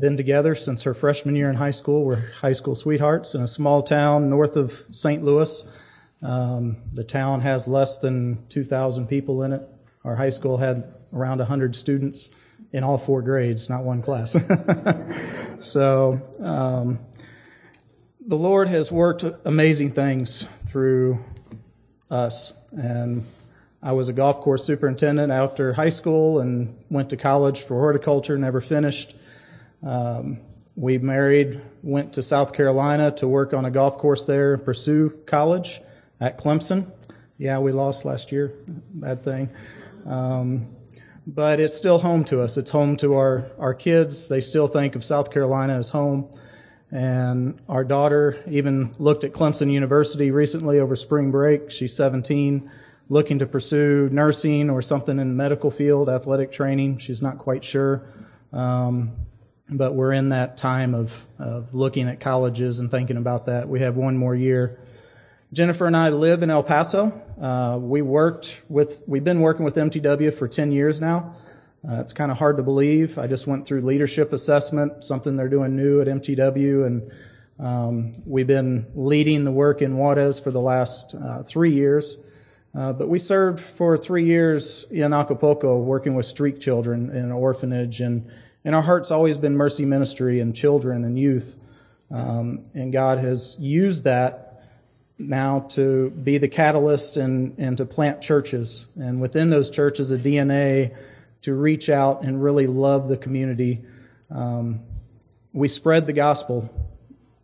been together since her freshman year in high school. We're high school sweethearts in a small town north of St. Louis. Um, the town has less than 2,000 people in it. Our high school had around 100 students in all four grades, not one class. so um, the Lord has worked amazing things through us. And I was a golf course superintendent after high school and went to college for horticulture, never finished. Um, we married, went to South Carolina to work on a golf course there, pursue college at Clemson. Yeah, we lost last year. Bad thing. Um, but it's still home to us. It's home to our, our kids. They still think of South Carolina as home. And our daughter even looked at Clemson University recently over spring break. She's 17 looking to pursue nursing or something in the medical field, athletic training. She's not quite sure. Um, but we're in that time of, of looking at colleges and thinking about that. We have one more year. Jennifer and I live in El Paso. Uh, we worked with, we've been working with MTW for 10 years now. Uh, it's kind of hard to believe. I just went through leadership assessment, something they're doing new at MTW, and um, we've been leading the work in Juarez for the last uh, three years. Uh, but we served for three years in Acapulco working with street children in an orphanage, and, and our heart's always been mercy ministry and children and youth. Um, and God has used that now to be the catalyst and, and to plant churches. And within those churches, a DNA to reach out and really love the community. Um, we spread the gospel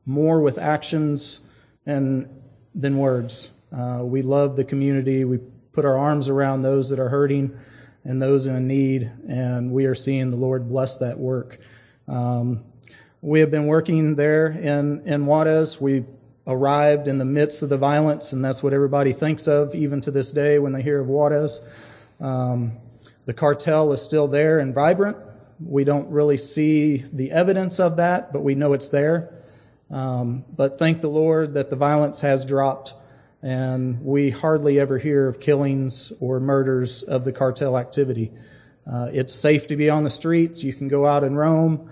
more with actions and than words. Uh, we love the community. We put our arms around those that are hurting and those in need, and we are seeing the Lord bless that work. Um, we have been working there in, in Juarez. We arrived in the midst of the violence, and that's what everybody thinks of, even to this day when they hear of Juarez. Um, the cartel is still there and vibrant. We don't really see the evidence of that, but we know it's there. Um, but thank the Lord that the violence has dropped and we hardly ever hear of killings or murders of the cartel activity. Uh, it's safe to be on the streets. You can go out and roam.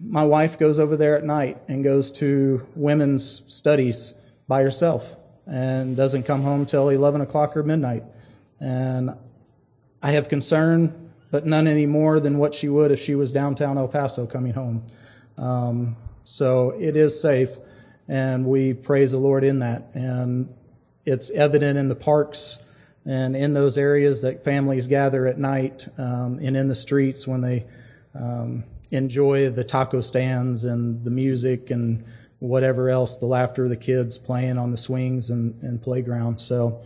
My wife goes over there at night and goes to women's studies by herself and doesn't come home till 11 o'clock or midnight. And I have concern, but none any more than what she would if she was downtown El Paso coming home. Um, so it is safe, and we praise the Lord in that. And it's evident in the parks and in those areas that families gather at night um, and in the streets when they um, enjoy the taco stands and the music and whatever else, the laughter of the kids playing on the swings and, and playground. So,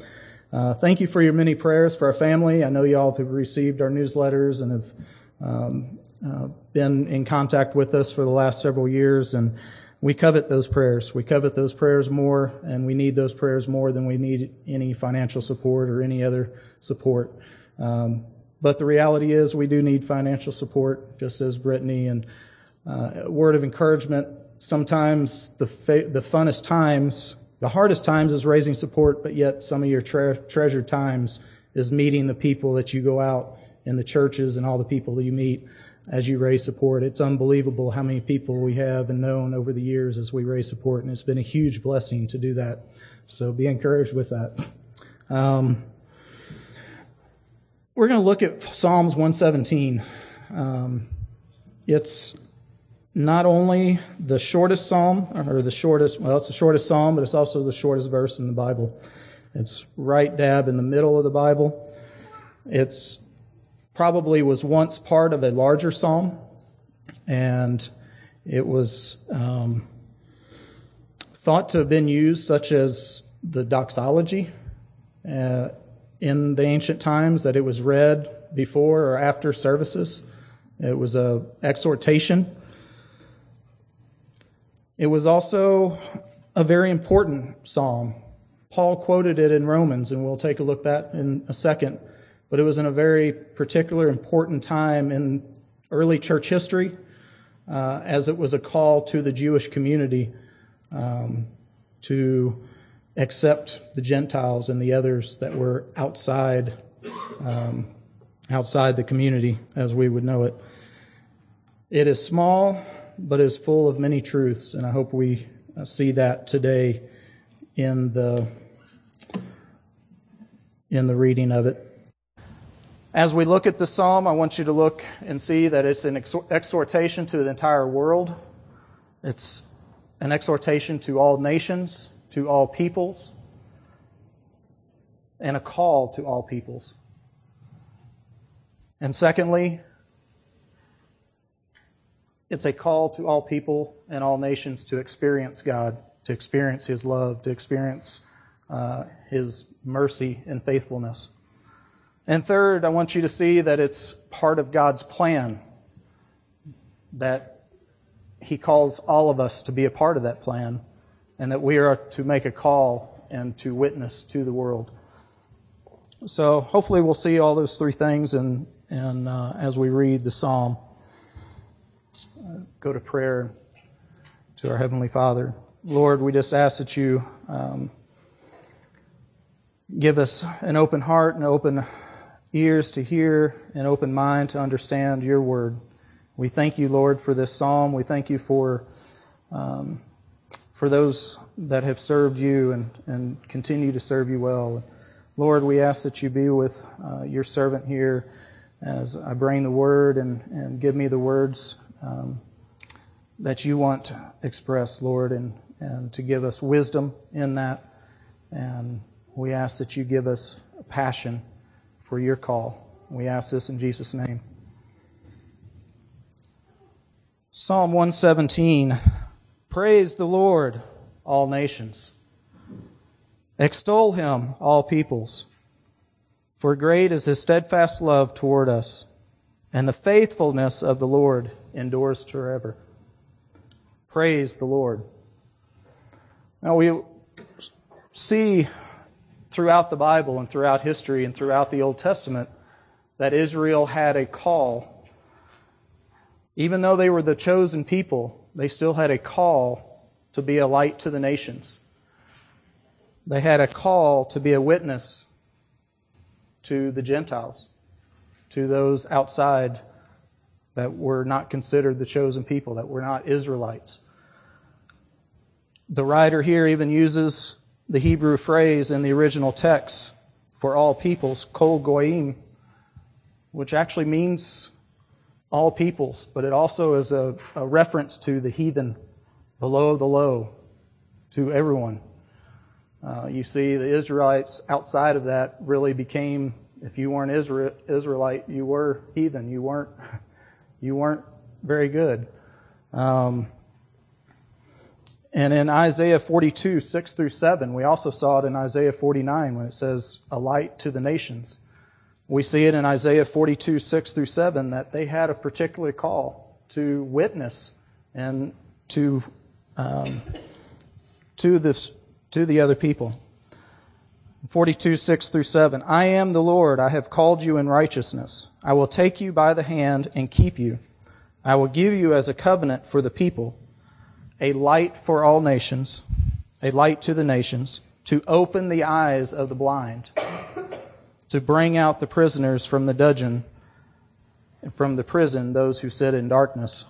uh, thank you for your many prayers for our family. I know you all have received our newsletters and have um, uh, been in contact with us for the last several years. And we covet those prayers. We covet those prayers more, and we need those prayers more than we need any financial support or any other support. Um, but the reality is, we do need financial support, just as Brittany. And uh, a word of encouragement sometimes the, fa- the funnest times, the hardest times is raising support, but yet some of your tre- treasured times is meeting the people that you go out in the churches and all the people that you meet as you raise support. It's unbelievable how many people we have and known over the years as we raise support, and it's been a huge blessing to do that. So be encouraged with that. Um, we're going to look at Psalms 117. Um, it's not only the shortest psalm, or the shortest, well, it's the shortest psalm, but it's also the shortest verse in the Bible. It's right dab in the middle of the Bible. It's probably was once part of a larger psalm, and it was um, thought to have been used, such as the doxology uh, in the ancient times, that it was read before or after services. It was a exhortation. It was also a very important psalm. Paul quoted it in Romans, and we'll take a look at that in a second but it was in a very particular, important time in early church history, uh, as it was a call to the Jewish community um, to accept the Gentiles and the others that were outside um, outside the community, as we would know it. It is small, but is full of many truths, and I hope we uh, see that today in the in the reading of it. As we look at the psalm, I want you to look and see that it's an exhortation to the entire world. It's an exhortation to all nations, to all peoples, and a call to all peoples. And secondly, it's a call to all people and all nations to experience God, to experience His love, to experience uh, His mercy and faithfulness. And third, I want you to see that it's part of God's plan that He calls all of us to be a part of that plan and that we are to make a call and to witness to the world. So hopefully we'll see all those three things and, and uh, as we read the psalm. Uh, go to prayer to our Heavenly Father. Lord, we just ask that you um, give us an open heart and open ears to hear, an open mind to understand your word. We thank you, Lord, for this psalm. We thank you for um, for those that have served you and, and continue to serve you well. Lord, we ask that you be with uh, your servant here as I bring the word and, and give me the words um, that you want expressed, Lord, and, and to give us wisdom in that. And we ask that you give us passion for your call. We ask this in Jesus' name. Psalm 117 Praise the Lord, all nations. Extol him, all peoples. For great is his steadfast love toward us, and the faithfulness of the Lord endures forever. Praise the Lord. Now we see throughout the Bible and throughout history and throughout the Old Testament that Israel had a call. Even though they were the chosen people, they still had a call to be a light to the nations. They had a call to be a witness to the Gentiles, to those outside that were not considered the chosen people, that were not Israelites. The writer here even uses the Hebrew phrase in the original text for all peoples, kol goyim, which actually means all peoples, but it also is a, a reference to the heathen, below the low, to everyone. Uh, you see, the Israelites outside of that really became, if you weren't Israel, Israelite, you were heathen. You weren't, you weren't very good. Um, and in Isaiah 42, 6 through 7, we also saw it in Isaiah 49 when it says, a light to the nations. We see it in Isaiah 42, 6 through 7, that they had a particular call to witness and to, um, to, the, to the other people. 42, 6 through 7. I am the Lord. I have called you in righteousness. I will take you by the hand and keep you. I will give you as a covenant for the people a light for all nations, a light to the nations, to open the eyes of the blind, to bring out the prisoners from the dungeon, and from the prison those who sit in darkness.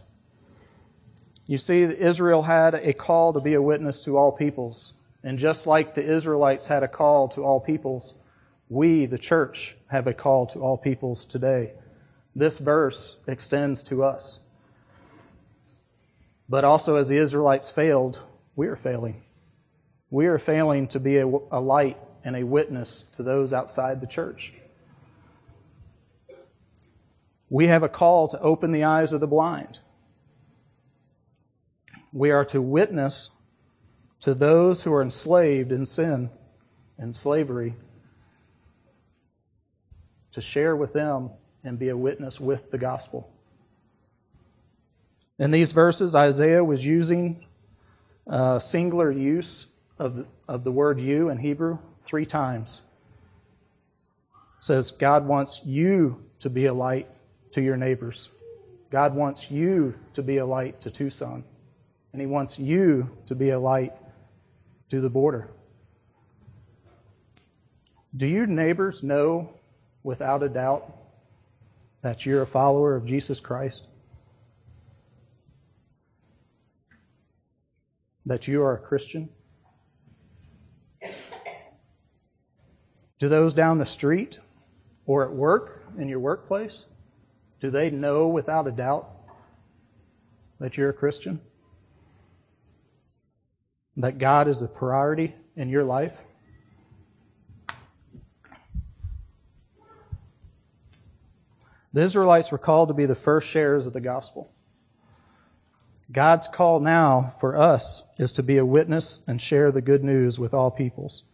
You see, Israel had a call to be a witness to all peoples. And just like the Israelites had a call to all peoples, we, the church, have a call to all peoples today. This verse extends to us. But also, as the Israelites failed, we are failing. We are failing to be a, a light and a witness to those outside the church. We have a call to open the eyes of the blind. We are to witness to those who are enslaved in sin and slavery, to share with them and be a witness with the gospel. In these verses, Isaiah was using a singular use of the, of the word you in Hebrew three times. It says, God wants you to be a light to your neighbors. God wants you to be a light to Tucson. And He wants you to be a light to the border. Do your neighbors know without a doubt that you're a follower of Jesus Christ? That you are a Christian? Do those down the street or at work, in your workplace, do they know without a doubt that you're a Christian? That God is a priority in your life? The Israelites were called to be the first sharers of the gospel. God's call now for us is to be a witness and share the good news with all peoples.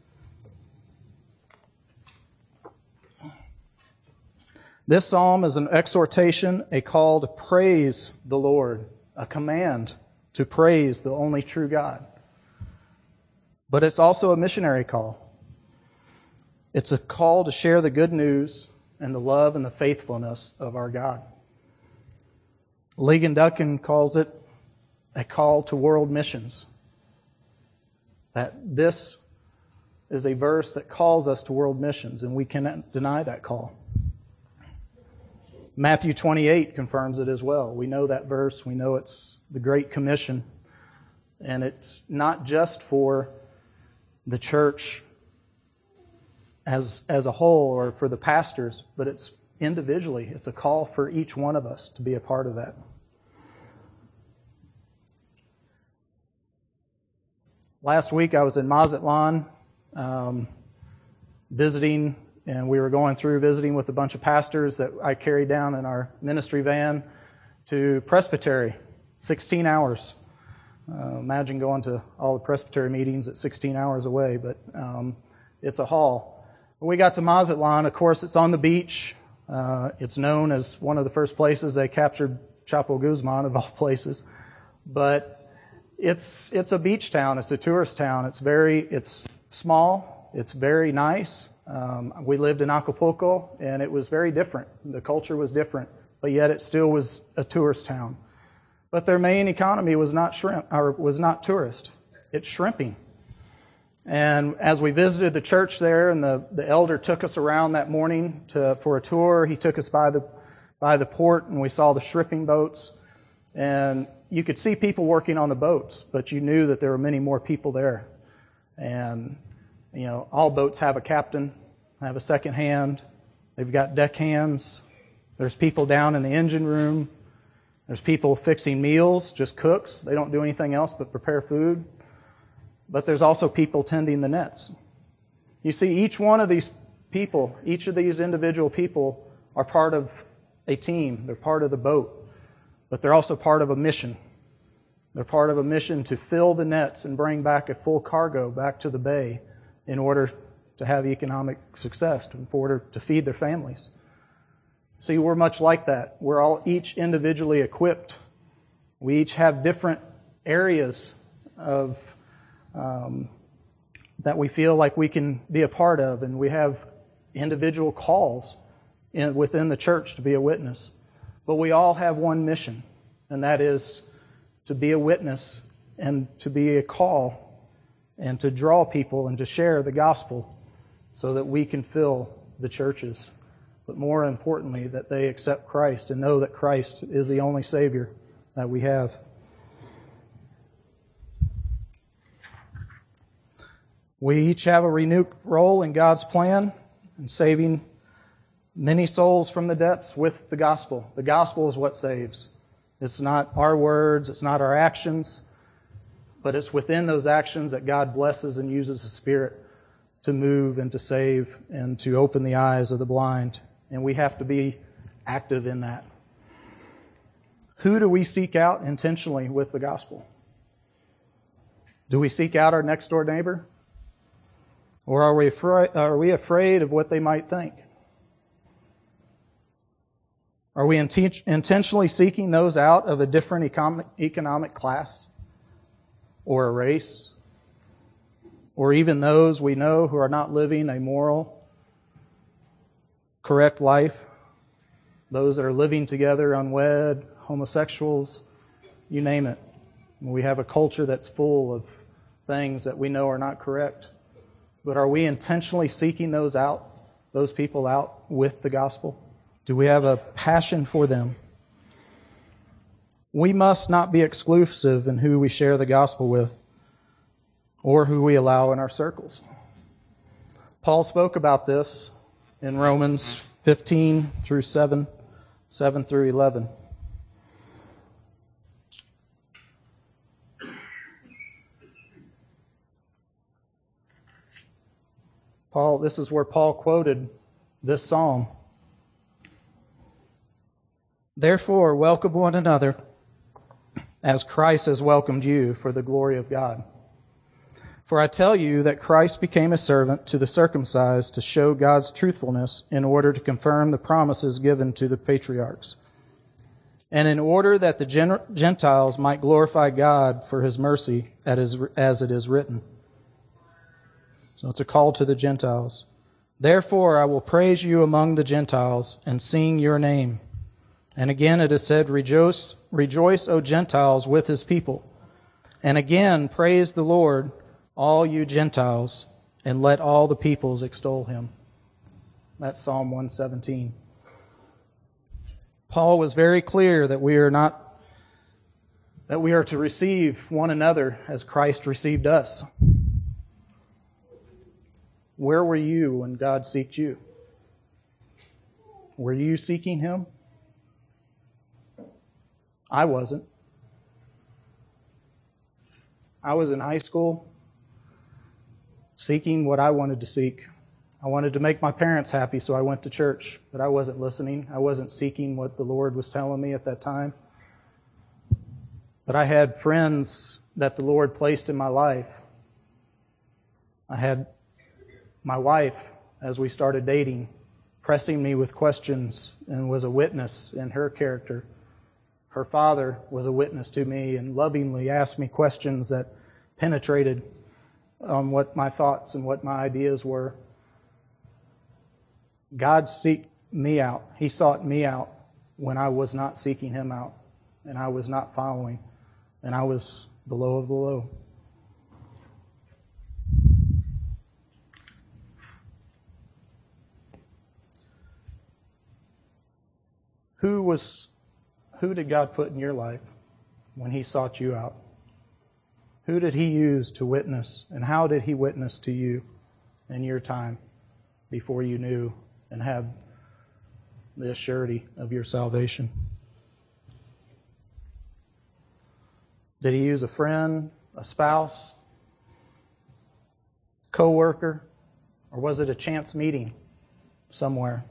This psalm is an exhortation, a call to praise the Lord, a command to praise the only true God. But it's also a missionary call. It's a call to share the good news and the love and the faithfulness of our God. Ligon Duncan calls it a call to world missions. That this is a verse that calls us to world missions, and we cannot deny that call. Matthew 28 confirms it as well. We know that verse. We know it's the Great Commission. And it's not just for the church as, as a whole or for the pastors, but it's individually. It's a call for each one of us to be a part of that. Last week I was in Mazatlan um, visiting and we were going through visiting with a bunch of pastors that I carried down in our ministry van to Presbytery, 16 hours. Uh, imagine going to all the Presbytery meetings at 16 hours away, but um, it's a haul. When we got to Mazatlan, of course, it's on the beach. Uh, it's known as one of the first places they captured Chapo Guzman, of all places. But it's, it's a beach town. It's a tourist town. It's very, it's small. It's very nice. Um, we lived in Acapulco, and it was very different. The culture was different, but yet it still was a tourist town. But their main economy was not shrimp, or was not tourist. It's shrimping. And as we visited the church there, and the, the elder took us around that morning to, for a tour, he took us by the, by the port, and we saw the shrimping boats. And you could see people working on the boats, but you knew that there were many more people there. And you know, all boats have a captain, have a second hand. They've got deck hands. There's people down in the engine room. There's people fixing meals, just cooks. They don't do anything else but prepare food. But there's also people tending the nets. You see, each one of these people, each of these individual people are part of a team. They're part of the boat. But they're also part of a mission. They're part of a mission to fill the nets and bring back a full cargo back to the bay in order to have economic success, in order to feed their families. See, we're much like that. We're all each individually equipped. We each have different areas of um, that we feel like we can be a part of, and we have individual calls in, within the church to be a witness. But we all have one mission, and that is to be a witness and to be a call and to draw people and to share the gospel so that we can fill the churches. But more importantly, that they accept Christ and know that Christ is the only Savior that we have. We each have a renewed role in God's plan in saving many souls from the depths with the gospel. The gospel is what saves. It's not our words, it's not our actions, but it's within those actions that God blesses and uses the Spirit to move and to save and to open the eyes of the blind. And we have to be active in that. Who do we seek out intentionally with the gospel? Do we seek out our next door neighbor? Or are we, afraid, are we afraid of what they might think? Are we intentionally seeking those out of a different economic class? or a race, or even those we know who are not living a moral, correct life, those that are living together unwed, homosexuals, you name it. We have a culture that's full of things that we know are not correct. But are we intentionally seeking those out, those people out with the gospel? Do we have a passion for them? We must not be exclusive in who we share the gospel with, or who we allow in our circles. Paul spoke about this in Romans 15 through 7, 7 through 11. Paul, this is where Paul quoted this psalm. Therefore, welcome one another as Christ has welcomed you for the glory of God. For I tell you that Christ became a servant to the circumcised to show God's truthfulness in order to confirm the promises given to the patriarchs, and in order that the Gentiles might glorify God for his mercy as it is written. So it's a call to the Gentiles. Therefore I will praise you among the Gentiles and sing your name. And again it is said, Rejoice, rejoice, O Gentiles, with his people. And again, praise the Lord, all you Gentiles, and let all the peoples extol him. That's Psalm 117. Paul was very clear that we are not that we are to receive one another as Christ received us. Where were you when God seeked you? Were you seeking him? I wasn't. I was in high school seeking what I wanted to seek. I wanted to make my parents happy, so I went to church, but I wasn't listening. I wasn't seeking what the Lord was telling me at that time. But I had friends that the Lord placed in my life. I had my wife, as we started dating, pressing me with questions and was a witness in her character her father was a witness to me and lovingly asked me questions that penetrated on what my thoughts and what my ideas were. God seeked me out. He sought me out when I was not seeking Him out and I was not following and I was the low of the low. Who was who did God put in your life when He sought you out? Who did He use to witness, and how did He witness to you in your time before you knew and had the surety of your salvation? Did He use a friend, a spouse, co-worker, or was it a chance meeting somewhere?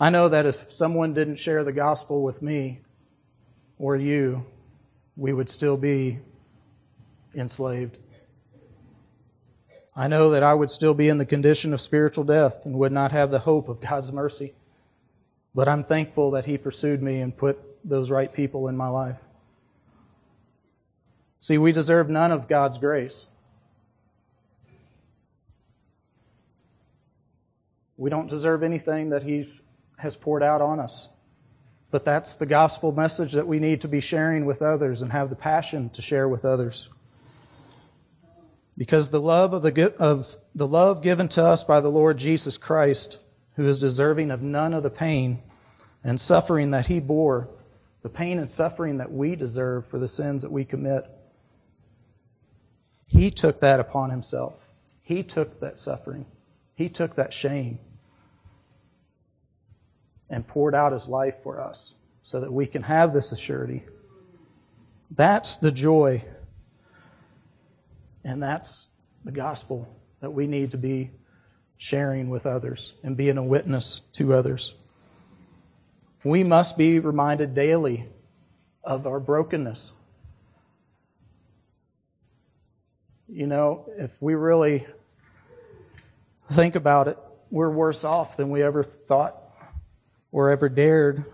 I know that if someone didn't share the gospel with me or you, we would still be enslaved. I know that I would still be in the condition of spiritual death and would not have the hope of God's mercy. But I'm thankful that He pursued me and put those right people in my life. See, we deserve none of God's grace. We don't deserve anything that He has poured out on us. But that's the gospel message that we need to be sharing with others and have the passion to share with others. Because the love of the, of the love given to us by the Lord Jesus Christ, who is deserving of none of the pain and suffering that he bore, the pain and suffering that we deserve for the sins that we commit, he took that upon himself. He took that suffering. He took that shame and poured out his life for us so that we can have this assurity. That's the joy. And that's the gospel that we need to be sharing with others and being a witness to others. We must be reminded daily of our brokenness. You know, if we really think about it, we're worse off than we ever thought or ever dared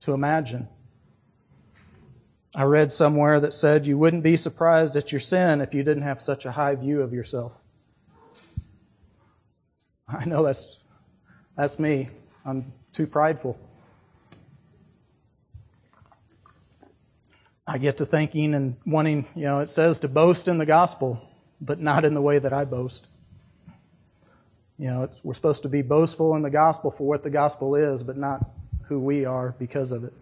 to imagine. I read somewhere that said you wouldn't be surprised at your sin if you didn't have such a high view of yourself. I know that's, that's me. I'm too prideful. I get to thinking and wanting, you know, it says to boast in the gospel, but not in the way that I boast. You know, we're supposed to be boastful in the gospel for what the gospel is, but not who we are because of it.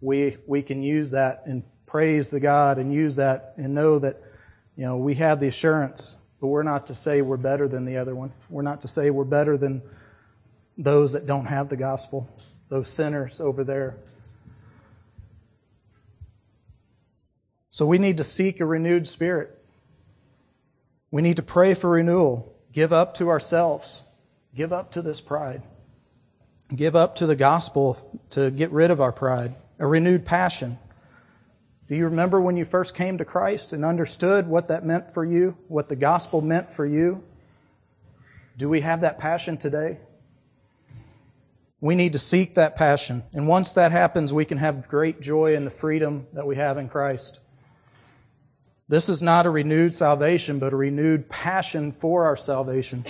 we, we can use that and praise the God and use that and know that, you know, we have the assurance, but we're not to say we're better than the other one. We're not to say we're better than those that don't have the gospel, those sinners over there. So we need to seek a renewed spirit. We need to pray for renewal, give up to ourselves, give up to this pride, give up to the gospel to get rid of our pride, a renewed passion. Do you remember when you first came to Christ and understood what that meant for you, what the gospel meant for you? Do we have that passion today? We need to seek that passion. And once that happens, we can have great joy in the freedom that we have in Christ. This is not a renewed salvation, but a renewed passion for our salvation.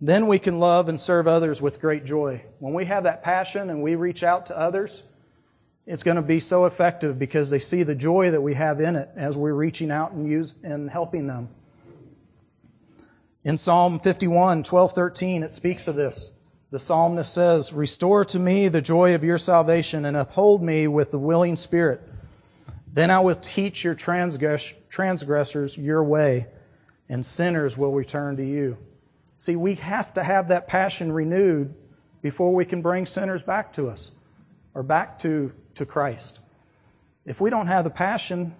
Then we can love and serve others with great joy. When we have that passion and we reach out to others, it's going to be so effective because they see the joy that we have in it as we're reaching out and use and helping them. In Psalm 51, 12, 13, it speaks of this. The psalmist says, Restore to me the joy of your salvation and uphold me with the willing spirit. Then I will teach your transgress- transgressors your way, and sinners will return to you. See, we have to have that passion renewed before we can bring sinners back to us or back to, to Christ. If we don't have the passion,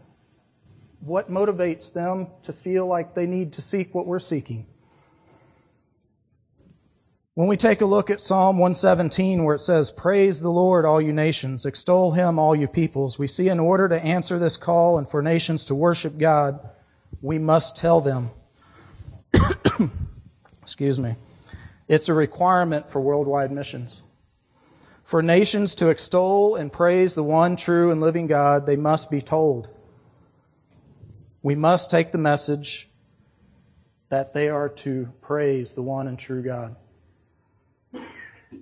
what motivates them to feel like they need to seek what we're seeking? When we take a look at Psalm 117, where it says, Praise the Lord, all you nations, extol him, all you peoples, we see in order to answer this call and for nations to worship God, we must tell them. Excuse me. It's a requirement for worldwide missions. For nations to extol and praise the one true and living God, they must be told. We must take the message that they are to praise the one and true God.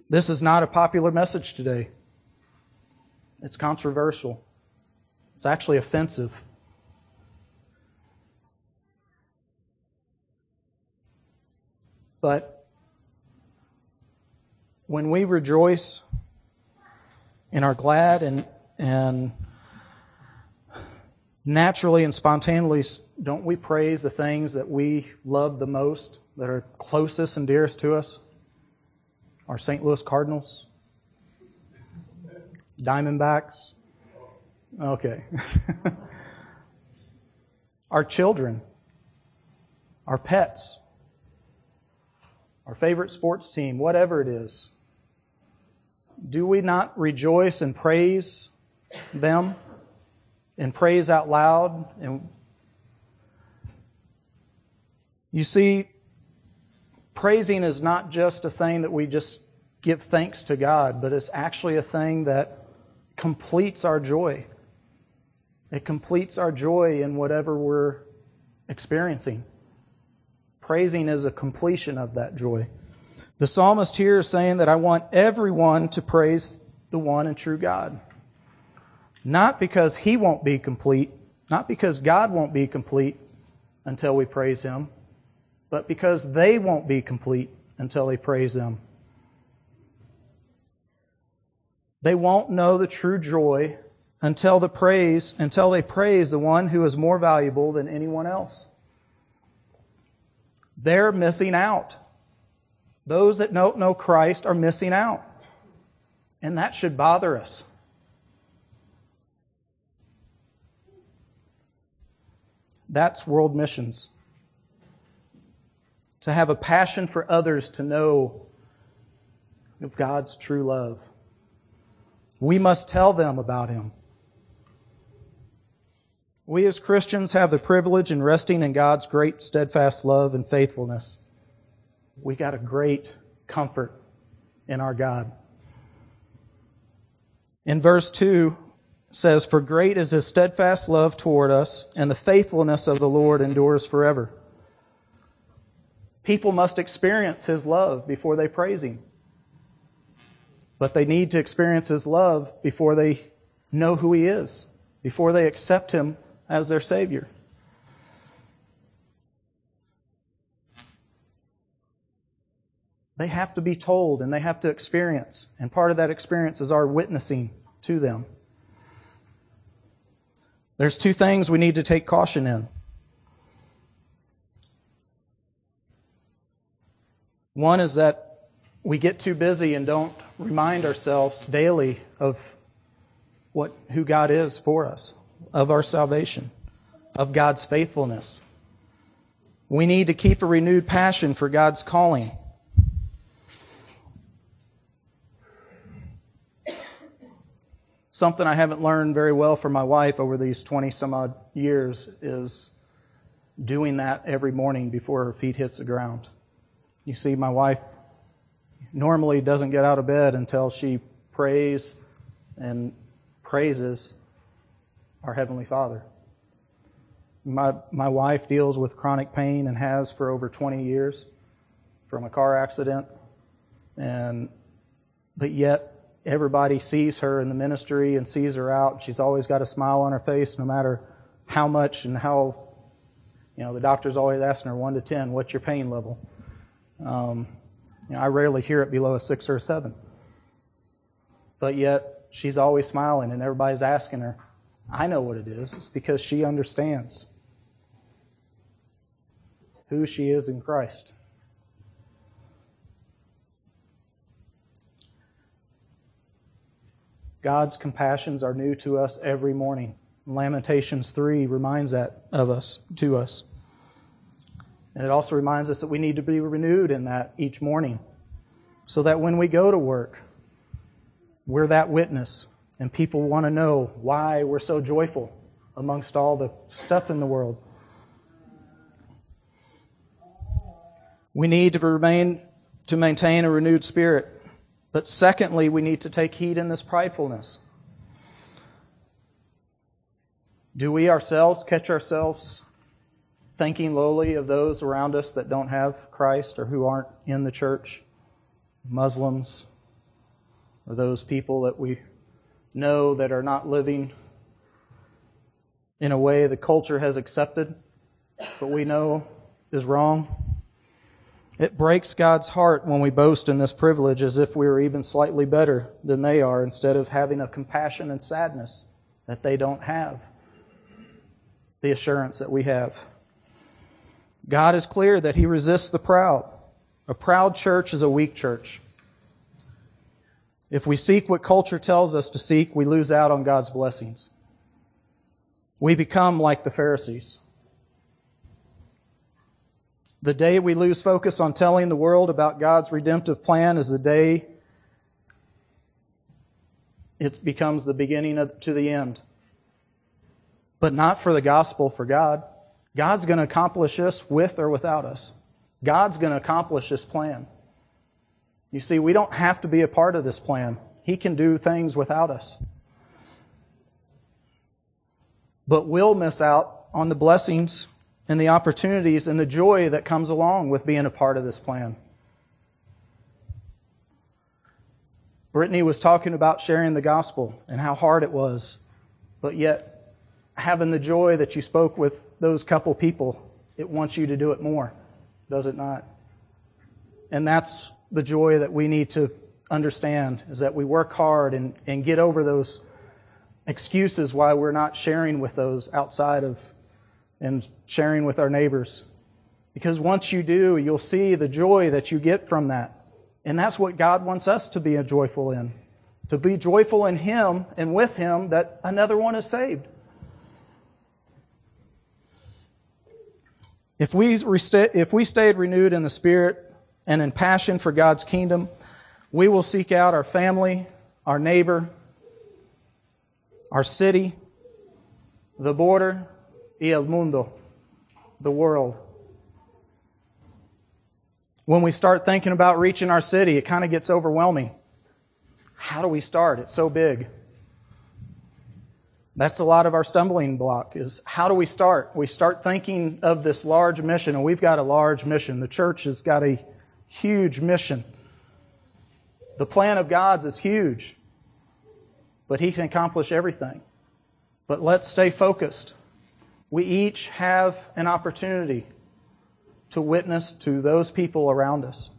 This is not a popular message today. It's controversial. It's actually offensive. But when we rejoice and are glad and, and naturally and spontaneously, don't we praise the things that we love the most, that are closest and dearest to us? Our St. Louis Cardinals? Diamondbacks? Okay. our children, our pets, our favorite sports team, whatever it is. Do we not rejoice and praise them and praise out loud? And you see, praising is not just a thing that we just give thanks to God, but it's actually a thing that completes our joy. It completes our joy in whatever we're experiencing. Praising is a completion of that joy. The psalmist here is saying that I want everyone to praise the one and true God. Not because he won't be complete, not because God won't be complete until we praise him, but because they won't be complete until they praise them. They won't know the true joy until the praise until they praise the one who is more valuable than anyone else. They're missing out. Those that don't know Christ are missing out. And that should bother us. That's world missions to have a passion for others to know of God's true love. We must tell them about Him. We as Christians have the privilege in resting in God's great steadfast love and faithfulness. We got a great comfort in our God. In verse 2 says, For great is his steadfast love toward us, and the faithfulness of the Lord endures forever. People must experience His love before they praise Him. But they need to experience His love before they know who He is, before they accept Him as their Savior. They have to be told and they have to experience. And part of that experience is our witnessing to them. There's two things we need to take caution in. One is that we get too busy and don't remind ourselves daily of what who God is for us, of our salvation, of God's faithfulness. We need to keep a renewed passion for God's calling. Something I haven't learned very well from my wife over these 20 some odd years is doing that every morning before her feet hits the ground. You see, my wife normally doesn't get out of bed until she prays and praises our Heavenly Father. My, my wife deals with chronic pain and has for over 20 years from a car accident. And, but yet, everybody sees her in the ministry and sees her out. She's always got a smile on her face no matter how much and how, you know, the doctor's always asking her 1 to 10, what's your pain level? Um, you know, I rarely hear it below a six or a seven. But yet, she's always smiling, and everybody's asking her. I know what it is. It's because she understands who she is in Christ. God's compassions are new to us every morning. Lamentations 3 reminds that of us to us. And it also reminds us that we need to be renewed in that each morning so that when we go to work, we're that witness and people want to know why we're so joyful amongst all the stuff in the world. We need to remain to maintain a renewed spirit. But secondly, we need to take heed in this pridefulness. Do we ourselves catch ourselves thinking lowly of those around us that don't have Christ or who aren't in the church, Muslims, or those people that we know that are not living in a way the culture has accepted, but we know is wrong. It breaks God's heart when we boast in this privilege as if we are even slightly better than they are instead of having a compassion and sadness that they don't have the assurance that we have. God is clear that He resists the proud. A proud church is a weak church. If we seek what culture tells us to seek, we lose out on God's blessings. We become like the Pharisees. The day we lose focus on telling the world about God's redemptive plan is the day it becomes the beginning of, to the end. But not for the gospel, for God. God's going to accomplish this with or without us. God's going to accomplish this plan. You see, we don't have to be a part of this plan. He can do things without us. But we'll miss out on the blessings and the opportunities and the joy that comes along with being a part of this plan. Brittany was talking about sharing the gospel and how hard it was, but yet having the joy that you spoke with those couple people, it wants you to do it more, does it not? And that's the joy that we need to understand is that we work hard and, and get over those excuses why we're not sharing with those outside of and sharing with our neighbors. Because once you do, you'll see the joy that you get from that. And that's what God wants us to be joyful in. To be joyful in Him and with Him that another one is saved. If we, if we stayed renewed in the Spirit and in passion for God's kingdom, we will seek out our family, our neighbor, our city, the border, y el mundo, the world. When we start thinking about reaching our city, it kind of gets overwhelming. How do we start? It's so big. That's a lot of our stumbling block is how do we start? We start thinking of this large mission, and we've got a large mission. The church has got a huge mission. The plan of God's is huge, but He can accomplish everything. But let's stay focused. We each have an opportunity to witness to those people around us.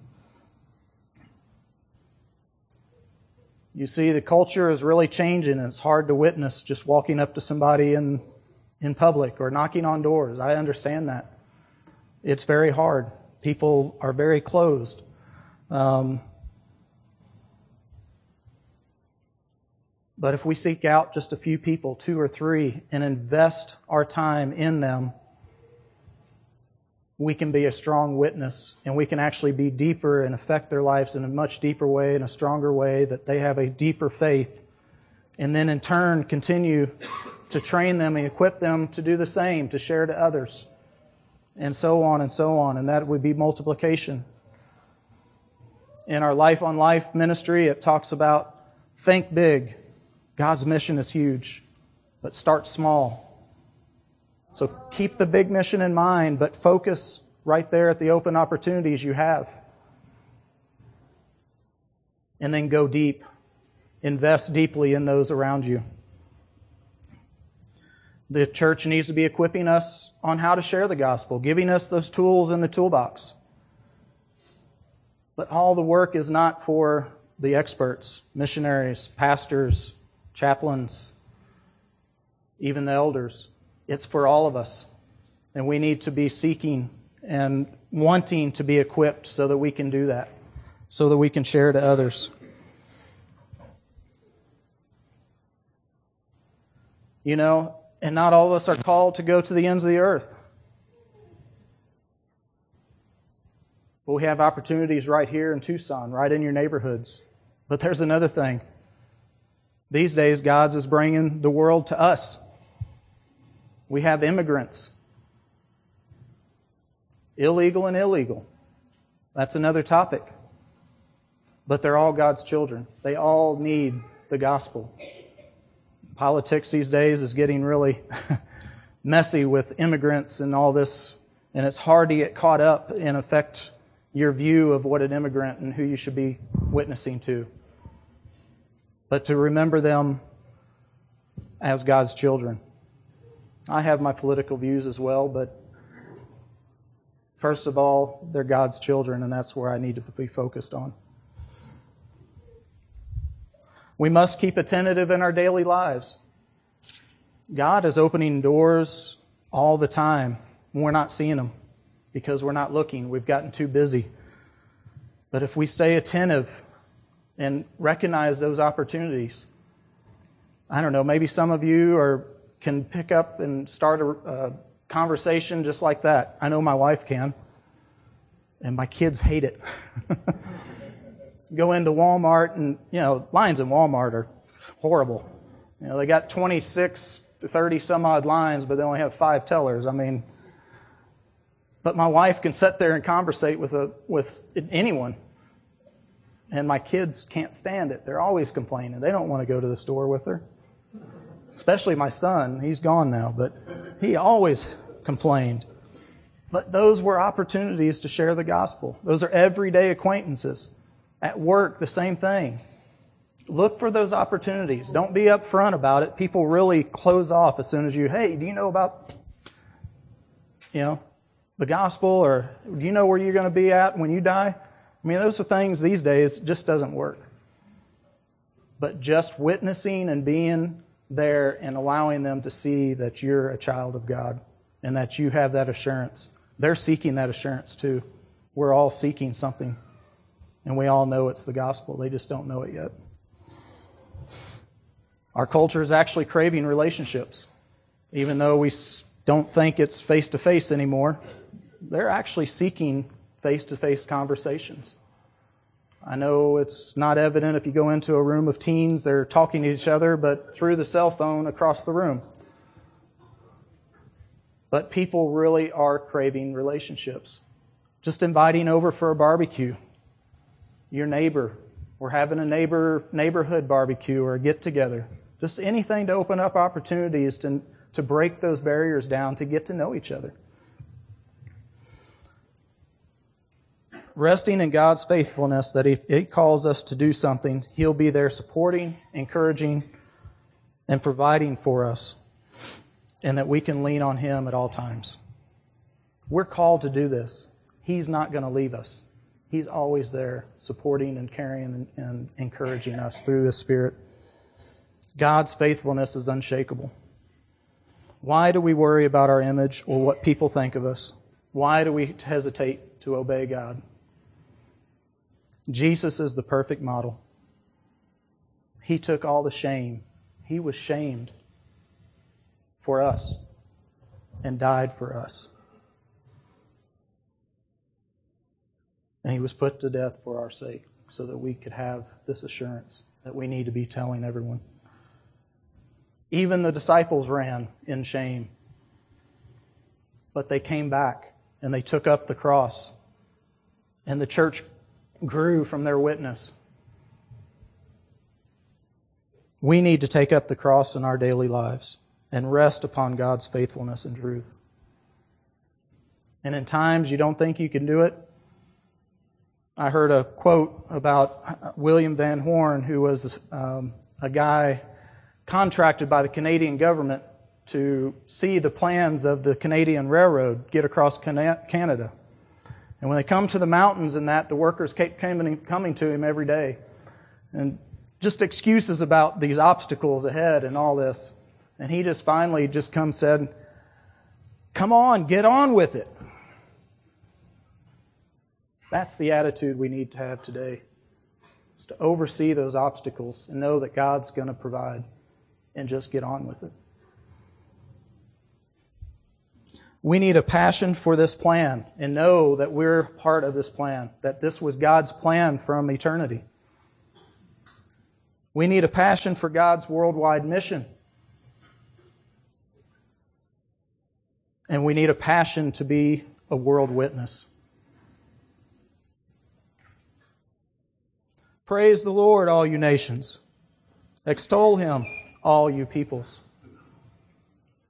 You see, the culture is really changing, and it's hard to witness just walking up to somebody in, in public or knocking on doors. I understand that. It's very hard. People are very closed. Um, but if we seek out just a few people, two or three, and invest our time in them, we can be a strong witness and we can actually be deeper and affect their lives in a much deeper way, in a stronger way, that they have a deeper faith. And then in turn, continue to train them and equip them to do the same, to share to others, and so on and so on. And that would be multiplication. In our Life on Life ministry, it talks about think big. God's mission is huge, but start small. So keep the big mission in mind, but focus right there at the open opportunities you have. And then go deep. Invest deeply in those around you. The church needs to be equipping us on how to share the gospel, giving us those tools in the toolbox. But all the work is not for the experts, missionaries, pastors, chaplains, even the elders. It's for all of us. And we need to be seeking and wanting to be equipped so that we can do that, so that we can share to others. You know, and not all of us are called to go to the ends of the earth. But we have opportunities right here in Tucson, right in your neighborhoods. But there's another thing. These days, God's is bringing the world to us. We have immigrants, illegal and illegal. That's another topic. But they're all God's children. They all need the gospel. Politics these days is getting really messy with immigrants and all this, and it's hard to get caught up and affect your view of what an immigrant and who you should be witnessing to. But to remember them as God's children. I have my political views as well, but first of all, they're God's children, and that's where I need to be focused on. We must keep attentive in our daily lives. God is opening doors all the time. We're not seeing them because we're not looking. We've gotten too busy. But if we stay attentive and recognize those opportunities, I don't know, maybe some of you are can pick up and start a, a conversation just like that. I know my wife can, and my kids hate it. Go into Walmart, and you know lines in Walmart are horrible. You know they got 26 to 30 some odd lines, but they only have five tellers. I mean, but my wife can sit there and conversate with a with anyone. And my kids can't stand it. They're always complaining. They don't want to go to the store with her especially my son. He's gone now, but he always complained. But those were opportunities to share the gospel. Those are everyday acquaintances. At work, the same thing. Look for those opportunities. Don't be upfront about it. People really close off as soon as you, hey, do you know about, you know, the gospel or do you know where you're going to be at when you die? I mean, those are things these days just doesn't work. But just witnessing and being there and allowing them to see that you're a child of God and that you have that assurance. They're seeking that assurance too. We're all seeking something, and we all know it's the gospel. They just don't know it yet. Our culture is actually craving relationships. Even though we don't think it's face to face anymore, they're actually seeking face to face conversations. I know it's not evident if you go into a room of teens, they're talking to each other, but through the cell phone across the room. But people really are craving relationships. Just inviting over for a barbecue, your neighbor, or having a neighbor neighborhood barbecue or a get together. Just anything to open up opportunities to, to break those barriers down to get to know each other. Resting in God's faithfulness that if He calls us to do something, He'll be there supporting, encouraging, and providing for us, and that we can lean on Him at all times. We're called to do this. He's not going to leave us. He's always there, supporting and carrying and, and encouraging us through His Spirit. God's faithfulness is unshakable. Why do we worry about our image or what people think of us? Why do we hesitate to obey God? Jesus is the perfect model. He took all the shame. He was shamed for us and died for us. And he was put to death for our sake so that we could have this assurance that we need to be telling everyone. Even the disciples ran in shame, but they came back and they took up the cross, and the church grew from their witness. We need to take up the cross in our daily lives and rest upon God's faithfulness and truth. And in times you don't think you can do it, I heard a quote about William Van Horne, who was um, a guy contracted by the Canadian government to see the plans of the Canadian Railroad get across Canada. And when they come to the mountains and that, the workers kept coming, to him every day. And just excuses about these obstacles ahead and all this. And he just finally just come said, Come on, get on with it. That's the attitude we need to have today. Is to oversee those obstacles and know that God's going to provide and just get on with it. We need a passion for this plan and know that we're part of this plan, that this was God's plan from eternity. We need a passion for God's worldwide mission. And we need a passion to be a world witness. Praise the Lord, all you nations. Extol him, all you peoples.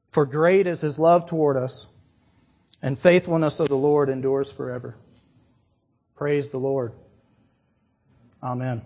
For great is his love toward us, and faithfulness of the Lord endures forever. Praise the Lord. Amen.